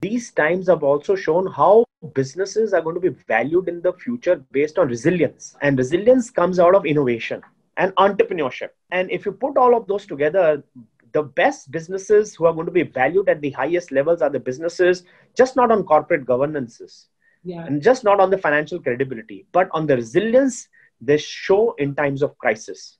these times have also shown how businesses are going to be valued in the future based on resilience. And resilience comes out of innovation and entrepreneurship. And if you put all of those together, the best businesses who are going to be valued at the highest levels are the businesses just not on corporate governances yeah. and just not on the financial credibility, but on the resilience they show in times of crisis.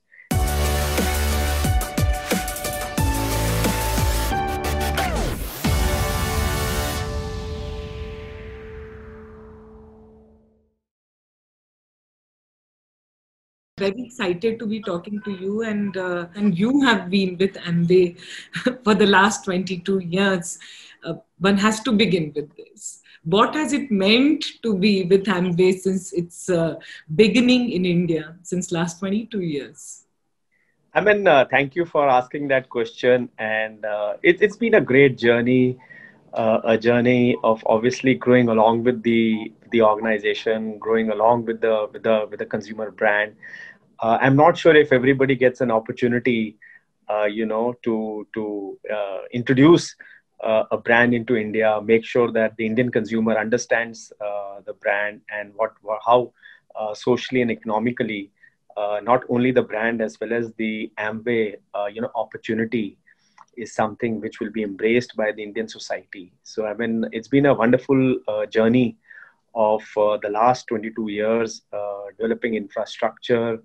Very excited to be talking to you and uh, and you have been with Amway for the last 22 years. Uh, one has to begin with this. What has it meant to be with Amway since its uh, beginning in India since last 22 years? I mean, uh, thank you for asking that question. And uh, it, has been a great journey, uh, a journey of obviously growing along with the the organization, growing along with the with the with the consumer brand, uh, i'm not sure if everybody gets an opportunity uh, you know to to uh, introduce uh, a brand into india make sure that the indian consumer understands the brand and what, what how socially and economically not only the brand as well as the amway you know opportunity is something which will be embraced by the indian society. So i mean it's been a wonderful journey of the last 22 years developing infrastructure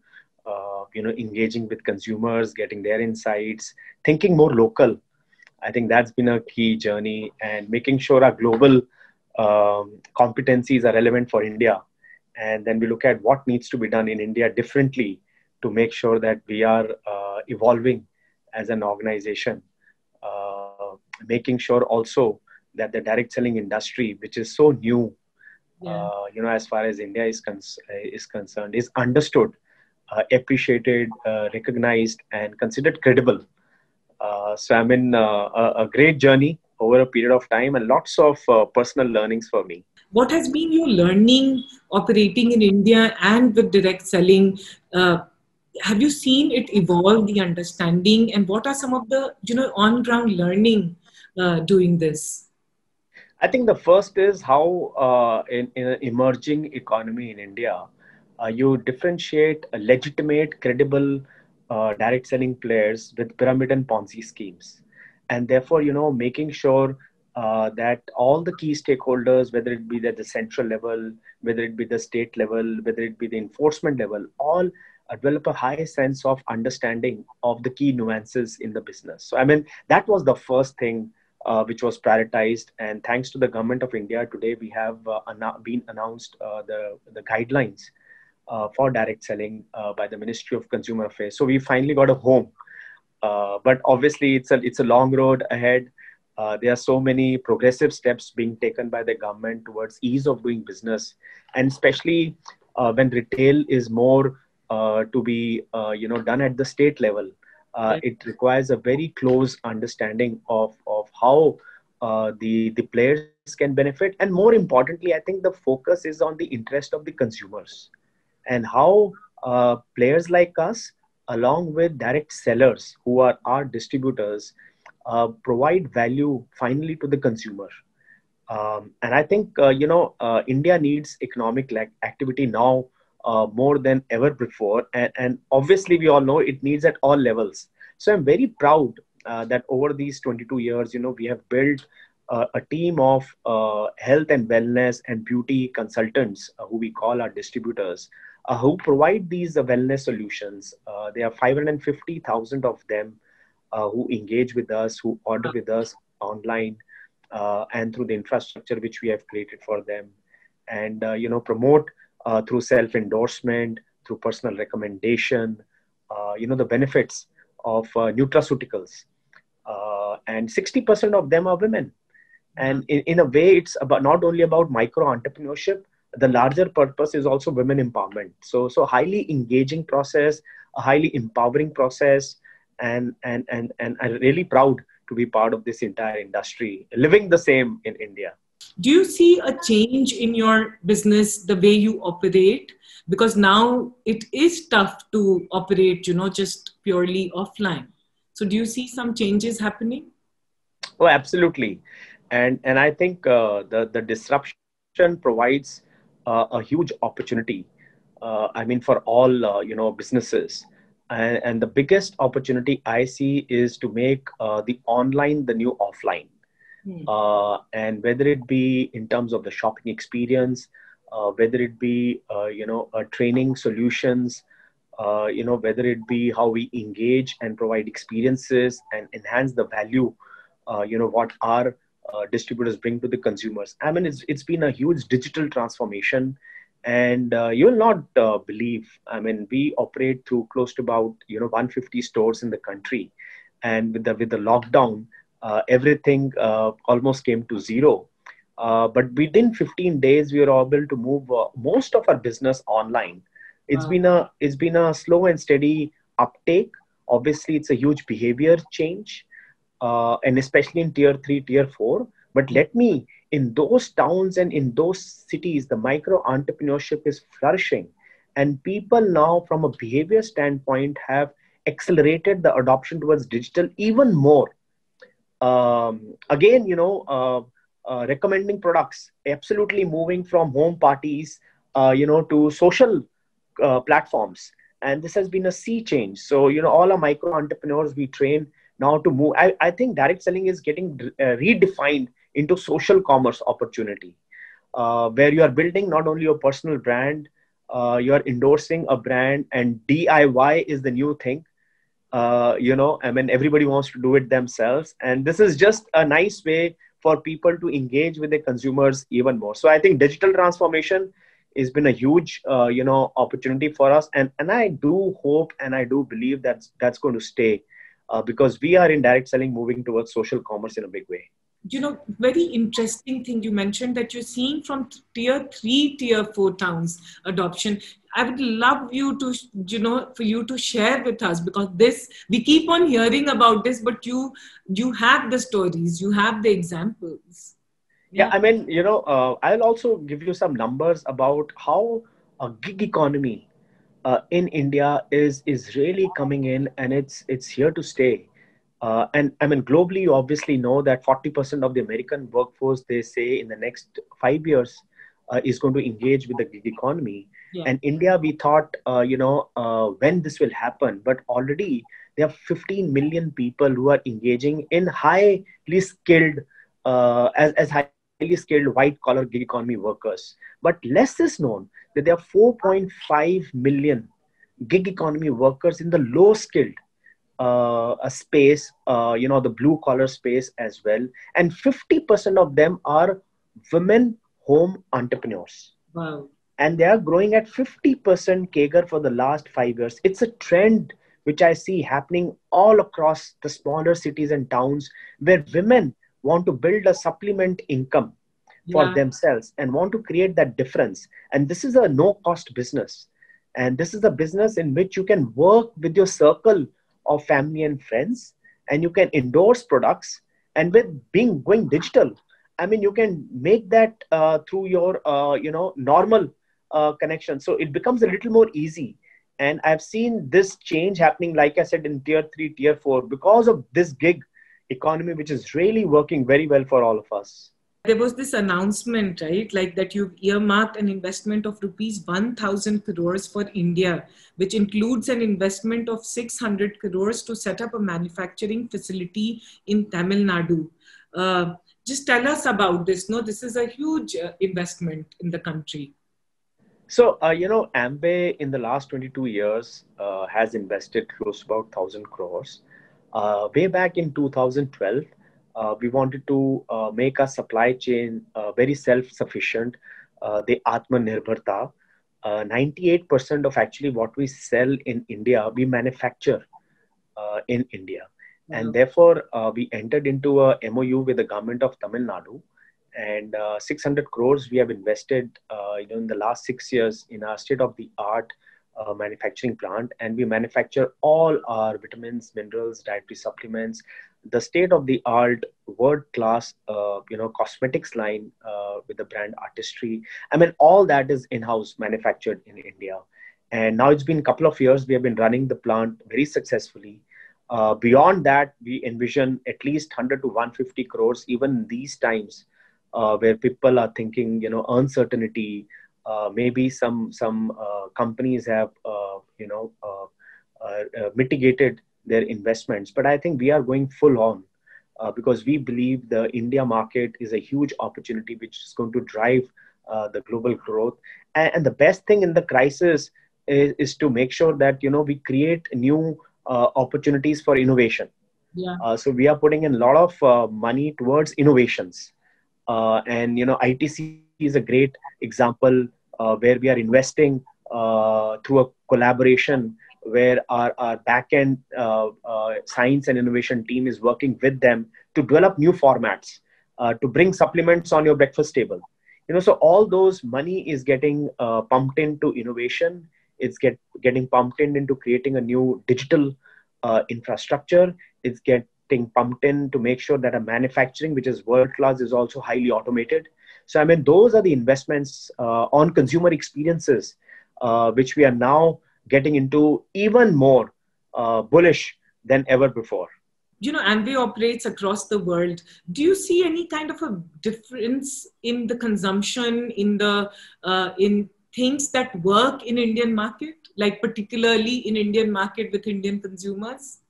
uh, you know engaging with consumers getting their insights thinking more local. I think that's been a key journey and making sure our global um, competencies are relevant for india. And then we look at what needs to be done in india differently to make sure that we are uh, evolving as an organization. uh, making sure also that the direct selling industry which is so new yeah. Uh, you know as far as india is, cons- is concerned is understood uh, appreciated, uh, recognized, and considered credible. Uh, so I'm in a, a, great journey over a period of time and lots of personal learnings for me. What has been your learning operating in India and with direct selling? have you seen it evolve the understanding and what are some of the you know on ground learning uh, doing this i think the first is how uh, in, in, an emerging economy in india uh, you differentiate legitimate, credible uh, direct selling players with pyramid and Ponzi schemes. And therefore, you know, making sure uh, that all the key stakeholders, whether it be at the central level, whether it be the state level, whether it be the enforcement level, all develop a high sense of understanding of the key nuances in the business. So, I mean, that was the first thing uh, which was prioritized. And thanks to the government of India, today we have uh, been announced uh, the, the guidelines uh, for direct selling uh, by the Ministry of Consumer Affairs. So we finally got a home. Uh, but obviously, it's a it's a long road ahead. There are so many progressive steps being taken by the government towards ease of doing business, and especially when retail is more to be you know done at the state level. It requires a very close understanding of of how the the players can benefit, and more importantly, I think the focus is on the interest of the consumers. And how uh, players like us, along with direct sellers who are our distributors, uh, provide value finally to the consumer. Um, and I think uh, you know uh, India needs economic like activity now uh, more than ever before, and, and, obviously we all know it needs at all levels. So I'm very proud uh, that over these 22 years, you know, we have built a team of health and wellness and beauty consultants who we call our distributors uh, who provide these uh, wellness solutions. Uh, there are 550,000 of them uh, who engage with us, who order with us online uh, and through the infrastructure which we have created for them, and uh, you know promote Uh, through self endorsement, through personal recommendation, uh, you know the benefits of uh, nutraceuticals, and 60% of them are women. And mm-hmm. in, in a way, it's about not only about micro entrepreneurship, the larger purpose is also women empowerment. So so highly engaging process a highly empowering process and and and and i'm really proud to be part of this entire industry living the same in india do you see a change in your business the way you operate? Because now it is tough to operate you know just purely offline. So do you see some changes happening? Oh absolutely. And and I think uh, the the disruption provides uh, a huge opportunity. Uh, I mean, for all uh, you know businesses, and, and the biggest opportunity I see is to make uh, the online the new offline, hmm. Uh, and whether it be in terms of the shopping experience, whether it be you know training solutions. you know whether it be how we engage and provide experiences and enhance the value you know what our uh, distributors bring to the consumers. I mean, it's it's been a huge digital transformation, and uh, you will not uh, believe. I mean, we operate through close to about you know 150 stores in the country, and with the with the lockdown, uh, everything uh, almost came to zero. Uh, but within 15 days, we were able to move most of our business online. It's wow. been a it's been a slow and steady uptake. Obviously, it's a huge behavior change uh, and especially in tier 3 tier 4 but let me in those towns and in those cities the micro entrepreneurship is flourishing and people now from a behavior standpoint have accelerated the adoption towards digital even more um, again you know uh, uh, recommending products absolutely moving from home parties uh, you know to social platforms. And this has been a sea change. So you know all our micro entrepreneurs we train now to move. I, I think direct selling is getting uh, redefined into social commerce opportunity uh, where you are building not only your personal brand uh, you are endorsing a brand and diy is the new thing uh, you know i mean everybody wants to do it themselves. And this is just a nice way for people to engage with their consumers even more. So i think digital transformation has been a huge uh, you know opportunity for us. And and i do hope and i do believe that that's going to stay uh, because we are in direct selling moving towards social commerce in a big way you know very interesting thing you mentioned that you're seeing from tier 3 tier 4 towns adoption i would love you to you know for you to share with us because this we keep on hearing about this but you you have the stories you have the examples yeah, yeah i mean you know uh, i'll also give you some numbers about how a gig economy uh, in India is is really coming in, and it's it's here to stay. Uh, and I mean, globally, you obviously know that 40% of the American workforce, they say, in the next five years, uh, is going to engage with the gig economy. Yeah. And India, we thought, uh, you know, uh, when this will happen, but already there are 15 million people who are engaging in highly skilled, uh, as as highly skilled white collar gig economy workers. But less is known that there are 4.5 million gig economy workers in the low skilled uh, space, uh, you know, the blue collar space as well. And 50% of them are women home entrepreneurs. Wow. And they are growing at 50% CAGR for the last five years. It's a trend which I see happening all across the smaller cities and towns where women want to build a supplement income for yeah. themselves and want to create that difference. And this is a no cost business. And this is a business in which you can work with your circle of family and friends and you can endorse products. And with being going digital, I mean, you can make that uh, through your, uh, you know, normal uh, connection. So it becomes a little more easy. And I've seen this change happening, like I said, in tier three, tier four, because of this gig economy, which is really working very well for all of us there was this announcement, right? Like that you've earmarked an investment of rupees 1000 crores for India, which includes an investment of 600 crores to set up a manufacturing facility in Tamil Nadu. Uh, just tell us about this. No, this is a huge uh, investment in the country. So, uh, you know, Amway in the last 22 years uh, has invested close to about 1000 crores. Uh, way back in 2012, uh, we wanted to uh, make our supply chain uh, very self-sufficient, uh, the Atmanirbharta. 98% uh, of actually what we sell in India, we manufacture uh, in India. Mm-hmm. And therefore, we entered into a MOU with the government of Tamil Nadu. And 600 crores we have invested you know, in the last six years in our state-of-the-art uh, manufacturing plant and we manufacture all our vitamins minerals dietary supplements the state of the art world class uh, you know cosmetics line uh, with the brand artistry i mean all that is in house manufactured in india and now it's been a couple of years we have been running the plant very successfully Uh, beyond that, we envision at least 100 to 150 crores, even these times uh, where people are thinking, you know, uncertainty. Uh, maybe some some uh, companies have, you know, mitigated their investments, but I think we are going full on because we believe the India market is a huge opportunity which is going to drive the global growth. And, and, the best thing in the crisis is, is to make sure that you know we create new opportunities for innovation. Yeah. so we are putting in a lot of money towards innovations uh, and you know, ITC is a great example uh, where we are investing uh, through a collaboration where our, our backend uh, uh, science and innovation team is working with them to develop new formats uh, to bring supplements on your breakfast table. You know, so all those money is getting pumped into innovation. It's get, getting pumped in into creating a new digital infrastructure. It's getting pumped in to make sure that a manufacturing which is world class is also highly automated so i mean those are the investments uh, on consumer experiences uh, which we are now getting into even more uh, bullish than ever before. You know amway operates across the world. Do you see any kind of a difference in the consumption in the uh, in things that work in indian market like particularly in indian market with indian consumers?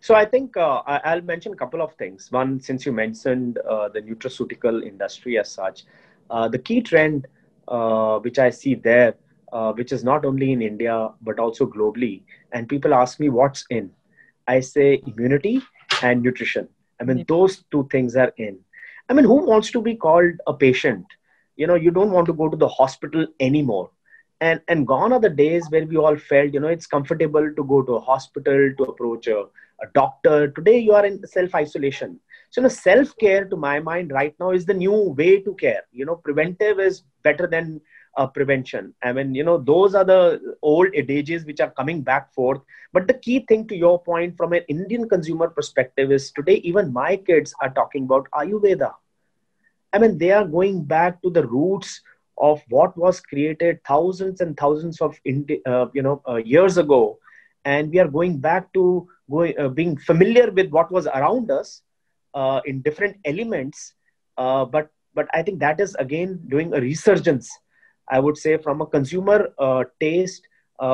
So I think uh, I'll mention a couple of things. One, since you mentioned uh, the nutraceutical industry as such, uh, the key trend uh, which I see there, uh, which is not only in India but also globally, and people ask me what's in, I say immunity and nutrition. I mean, those two things are in. I mean, who wants to be called a patient? You know, you don't want to go to the hospital anymore. And and gone are the days where we all felt you know it's comfortable to go to a hospital to approach a, a doctor. Today you are in self isolation so you know self care to my mind right now is the new way to care. You know preventive is better than uh, prevention. I mean you know those are the old adages which are coming back forth. But the key thing to your point from an indian consumer perspective is today even my kids are talking about ayurveda. I mean they are going back to the roots of what was created thousands and thousands of uh, you know uh, years ago. And we are going back to going, uh, being familiar with what was around us uh, in different elements. Uh, but but i think that is again doing a resurgence i would say from a consumer uh, taste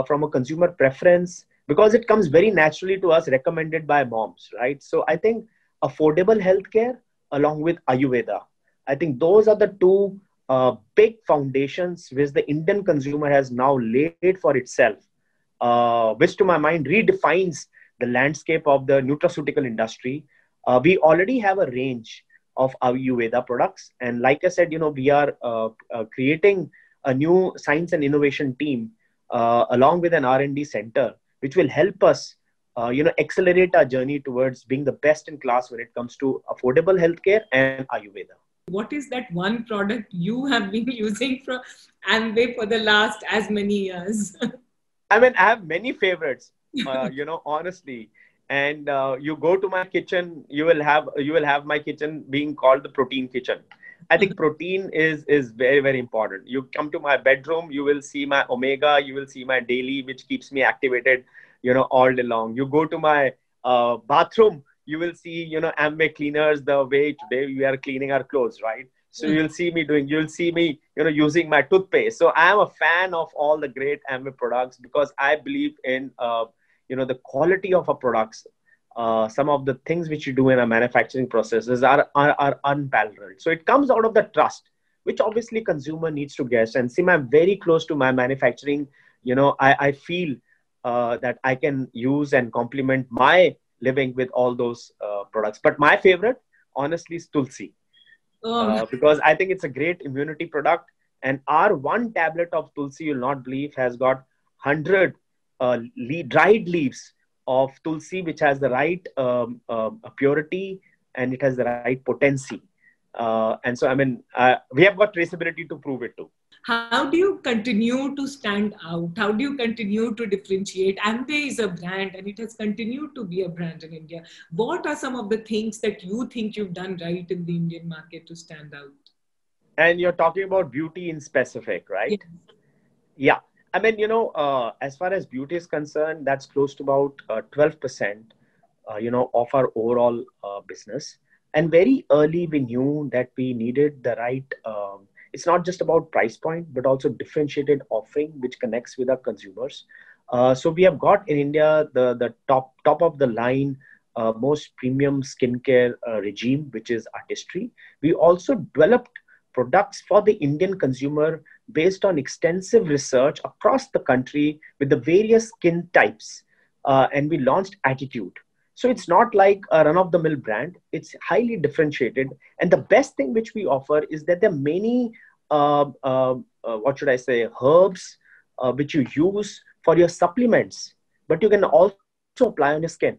from a consumer preference because it comes very naturally to us recommended by moms right so i think affordable healthcare along with ayurveda i think those are the two uh, big foundations which the Indian consumer has now laid for itself, uh, which to my mind redefines the landscape of the nutraceutical industry. Uh, we already have a range of Ayurveda products. And like I said, you know, we are uh, uh, creating a new science and innovation team uh, along with an R&D center, which will help us you know, accelerate our journey towards being the best in class when it comes to affordable healthcare and Ayurveda what is that one product you have been using from Amway for the last as many years? I mean, I have many favorites, uh, you know, honestly. And uh, you go to my kitchen, you will have you will have my kitchen being called the protein kitchen. I think protein is is very very important. You come to my bedroom, you will see my omega, you will see my daily, which keeps me activated, you know, all day long. You go to my uh, bathroom, you will see, you know, Amway cleaners the way today we are cleaning our clothes, right? So mm-hmm. you'll see me doing, you'll see me, you know, using my toothpaste. So I am a fan of all the great Amway products because I believe in, uh, you know, the quality of our products. Uh, some of the things which you do in our manufacturing processes are, are, are unparalleled. So it comes out of the trust, which obviously consumer needs to guess. And see, I'm very close to my manufacturing. You know, I, I feel uh, that I can use and complement my living with all those uh, products. But my favorite, honestly, is Tulsi. Oh. Uh, because I think it's a great immunity product. And our one tablet of Tulsi, you'll not believe, has got 100 uh, le- dried leaves of Tulsi, which has the right um, uh, purity and it has the right potency. Uh, and so, I mean, uh, we have got traceability to prove it too how do you continue to stand out? How do you continue to differentiate? Amway is a brand and it has continued to be a brand in India. What are some of the things that you think you've done right in the Indian market to stand out? And you're talking about beauty in specific, right? Yes. Yeah. I mean, you know, uh, as far as beauty is concerned, that's close to about uh, 12% uh, you know, of our overall uh, business. And very early, we knew that we needed the right. Um, it's not just about price point, but also differentiated offering which connects with our consumers. Uh, so we have got in India the the top top of the line uh, most premium skincare uh, regime, which is Artistry. We also developed products for the Indian consumer based on extensive research across the country with the various skin types. Uh, and we launched Attitude. So it's not like a run of the mill brand, it's highly differentiated. And the best thing which we offer is that there are many, uh, uh, uh what should I say, herbs uh, which you use for your supplements, but you can also apply on your skin.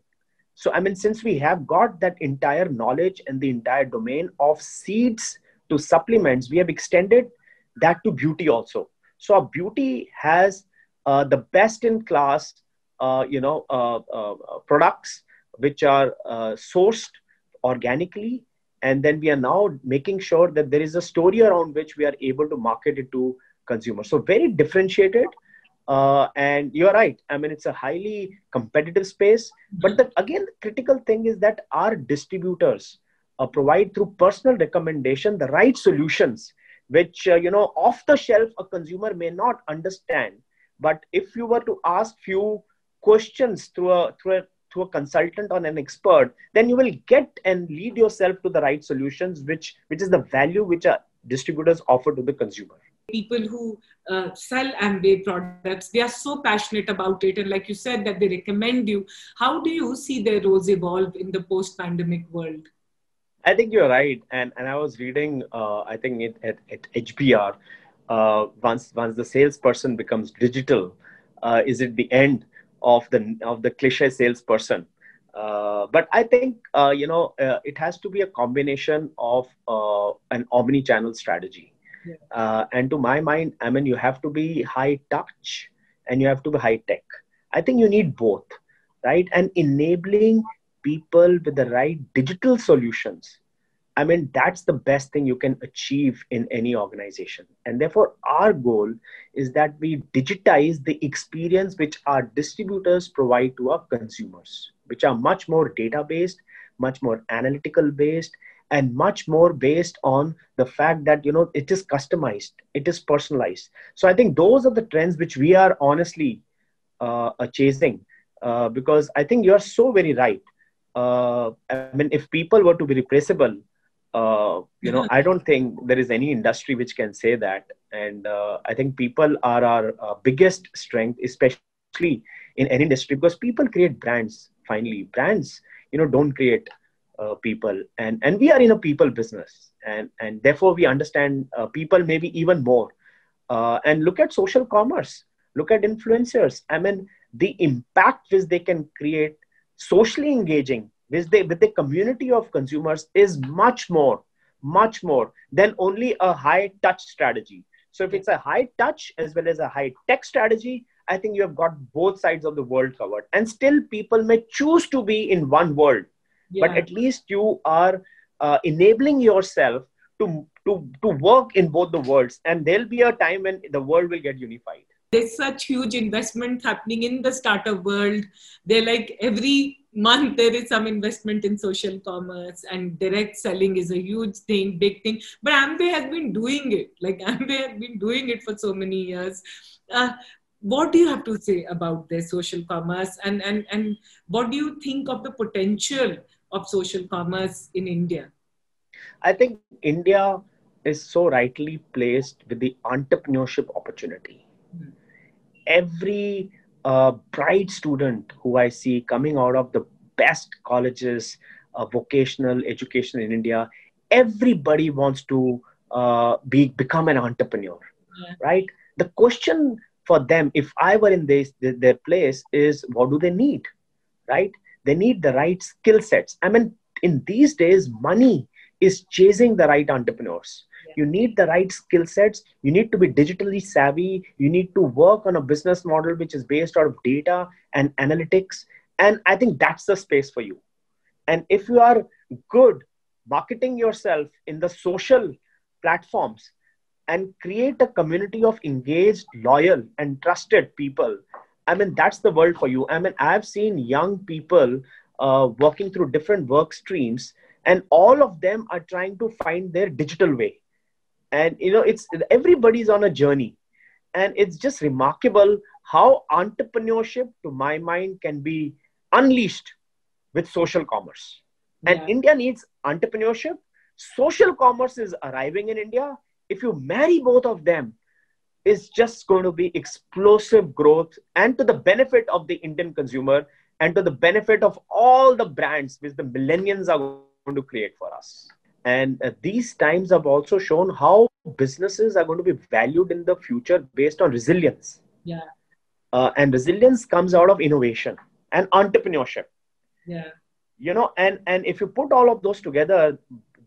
So, I mean, since we have got that entire knowledge and the entire domain of seeds to supplements, we have extended that to beauty also. So our beauty has uh, the best in class, uh, you know, uh, uh products which are uh, sourced organically, and then we are now making sure that there is a story around which we are able to market it to consumers. So very differentiated. Uh, and you're right. I mean, it's a highly competitive space. But the, again, the critical thing is that our distributors provide through personal recommendation the right solutions which uh, you know off the shelf a consumer may not understand but if you were to ask few questions through a through a through a consultant or an expert then you will get and lead yourself to the right solutions which which is the value which our distributors offer to the consumer people who uh, sell Amway products, they are so passionate about it. And like you said, that they recommend you. How do you see their roles evolve in the post pandemic world? I think you're right, and and I was reading, uh, I think it, at, at HBR, uh, once once the salesperson becomes digital, uh, is it the end of the of the cliche salesperson? Uh, but I think uh, you know uh, it has to be a combination of an omni-channel strategy, yeah. and to my mind, I mean you have to be high touch and you have to be high tech. I think you need both, right? And enabling people with the right digital solutions. I mean that's the best thing you can achieve in any organization. And therefore our goal is that we digitize the experience which our distributors provide to our consumers which are much more data based much more analytical based and much more based on the fact that you know it is customized it is personalized. So i think those are the trends which we are honestly uh, chasing uh, because i think you're so very right uh, I mean, if people were to be replaceable, uh, you know, I don't think there is any industry which can say that. And uh, I think people are our uh, biggest strength, especially in any industry, because people create brands. Finally, brands, you know, don't create uh, people, and and we are in a people business, and and therefore we understand uh, people maybe even more. Uh, and look at social commerce. Look at influencers. I mean, the impact which they can create socially engaging with the, with the community of consumers is much more, much more than only a high touch strategy. So if it's a high touch as well as a high tech strategy, I think you have got both sides of the world covered. And still, people may choose to be in one world, yeah. but at least you are uh, enabling yourself to, to, to work in both the worlds. And there'll be a time when the world will get unified there's such huge investment happening in the startup world. They're like every month there is some investment in social commerce and direct selling is a huge thing big thing. But amway has been doing it. Like amway has been doing it for so many years. Uh, what do you have to say about this social commerce? And, and, and what do you think of the potential of social commerce in india? I think india is so rightly placed with the entrepreneurship opportunity. Mm-hmm every uh, bright student who I see coming out of the best colleges, uh, vocational education in India, everybody wants to uh, be become an entrepreneur, yeah. right? The question for them, if I were in this, their place, is what do they need, right? They need the right skill sets. I mean, in these days, money is chasing the right entrepreneurs you need the right skill sets. You need to be digitally savvy. You need to work on a business model which is based out of data and analytics. And i think that's the space for you. And if you are good marketing yourself in the social platforms and create a community of engaged loyal and trusted people i mean that's the world for you. I mean i've seen young people uh, working through different work streams, and all of them are trying to find their digital way. And you know, it's everybody's on a journey, and it's just remarkable how entrepreneurship, to my mind, can be unleashed with social commerce. And Yeah. India needs entrepreneurship. Social commerce is arriving in India. If you marry both of them, it's just going to be explosive growth and to the benefit of the Indian consumer and to the benefit of all the brands which the millennials are going to create for us. And uh, these times have also shown how businesses are going to be valued in the future based on resilience. Yeah. Uh, and resilience comes out of innovation and entrepreneurship Yeah. you know and and if you put all of those together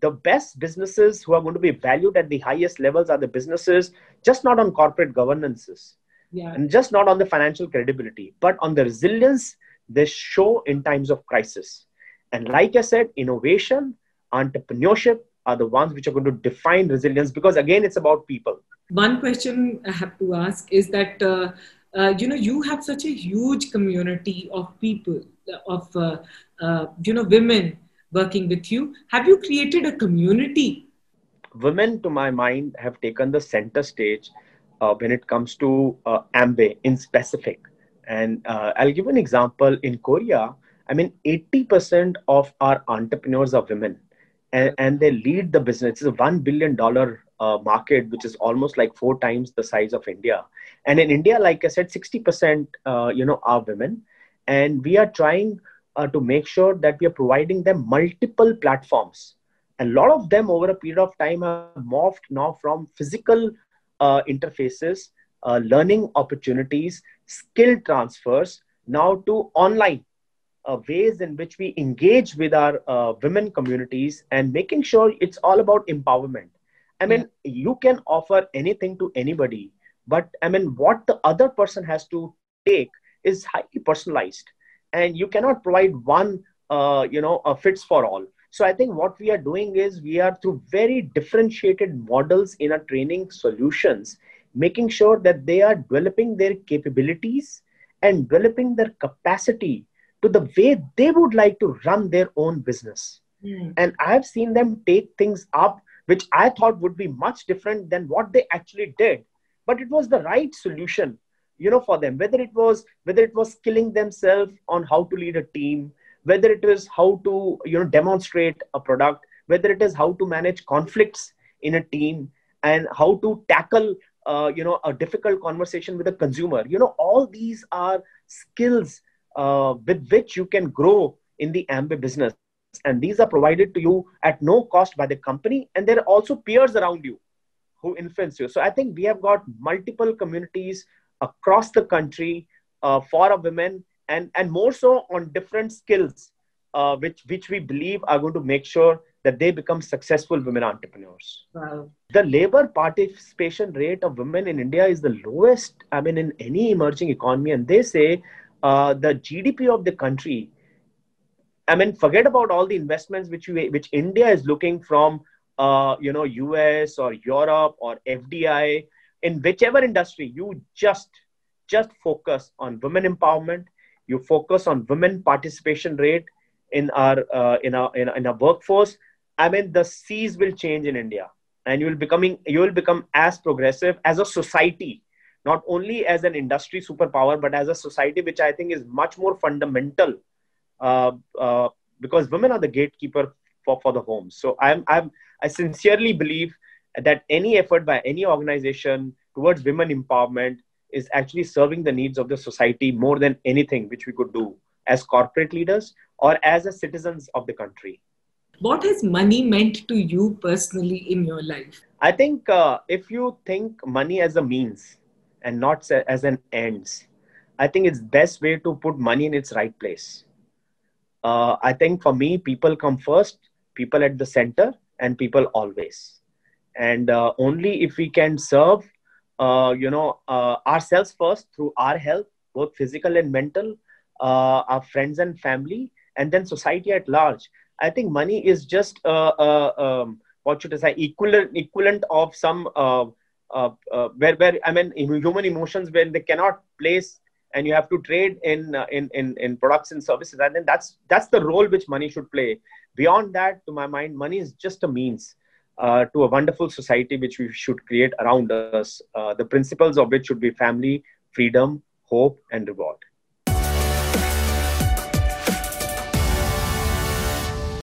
the best businesses who are going to be valued at the highest levels are the businesses just not on corporate governances Yeah. and just not on the financial credibility but on the resilience they show in times of crisis and like i said innovation entrepreneurship are the ones which are going to define resilience because again it's about people One question I have to ask is that uh, uh, you know you have such a huge community of people of uh, uh, you know women working with you. Have you created a community? women, to my mind, have taken the center stage uh, when it comes to uh, Amway in specific. And uh, I'll give an example. In Korea, I mean, 80% of our entrepreneurs are women, and, and they lead the business. It's a $1 billion uh, market, which is almost like four times the size of India. And in India, like I said, 60% uh, you know, are women. And we are trying uh, to make sure that we are providing them multiple platforms a lot of them over a period of time have morphed now from physical uh, interfaces uh, learning opportunities skill transfers now to online uh, ways in which we engage with our uh, women communities and making sure it's all about empowerment. I mean you can offer anything to anybody but i mean what the other person has to take is highly personalized. And you cannot provide one uh, you know a fits for all. So I think what we are doing is we are through very differentiated models in our training solutions, making sure that they are developing their capabilities and developing their capacity to the way they would like to run their own business. Hmm. And I have seen them take things up which I thought would be much different than what they actually did. But it was the right solution, you know, for them. Whether it was whether it was skilling themselves on how to lead a team, whether it is how to you know demonstrate a product whether it is how to manage conflicts in a team and how to tackle uh, you know a difficult conversation with a consumer you know all these are skills uh, with which you can grow in the amway business. And these are provided to you at no cost by the company. And there are also peers around you who influence you. So i think we have got multiple communities across the country uh, for our women and and more so on different skills uh, which which we believe are going to make sure that they become successful women entrepreneurs. Wow. the labor participation rate of women in india is the lowest i mean in any emerging economy. And they say uh, the gdp of the country i mean forget about all the investments which which india is looking from uh, you know us or europe or fdi in whichever industry you just just focus on women empowerment. You focus on women participation rate in our uh, in our in, in our workforce. I mean the seas will change in india and you will becoming you will become as progressive as a society not only as an industry superpower but as a society which i think is much more fundamental uh, uh, because women are the gatekeeper for, for the home so i'm i'm i sincerely believe that any effort by any organization towards women empowerment is actually serving the needs of the society more than anything which we could do as corporate leaders or as a citizens of the country What has money meant to you personally in your life? i think uh, if you think money as a means and not as an ends. I think it's best way to put money in its right place. Uh, i think for me people come first people at the center and people always. And uh, only if we can serve uh, you know uh, ourselves first through our health both physical and mental uh, our friends and family and then society at large. I think money is just uh, um, what should i say equivalent equivalent of some where where i mean human emotions when they cannot place and you have to trade in, uh, in in in products and services. And then that's that's the role which money should play. Beyond that to my mind money is just a means uh, to a wonderful society which we should create around us uh, the principles of which should be family freedom hope and reward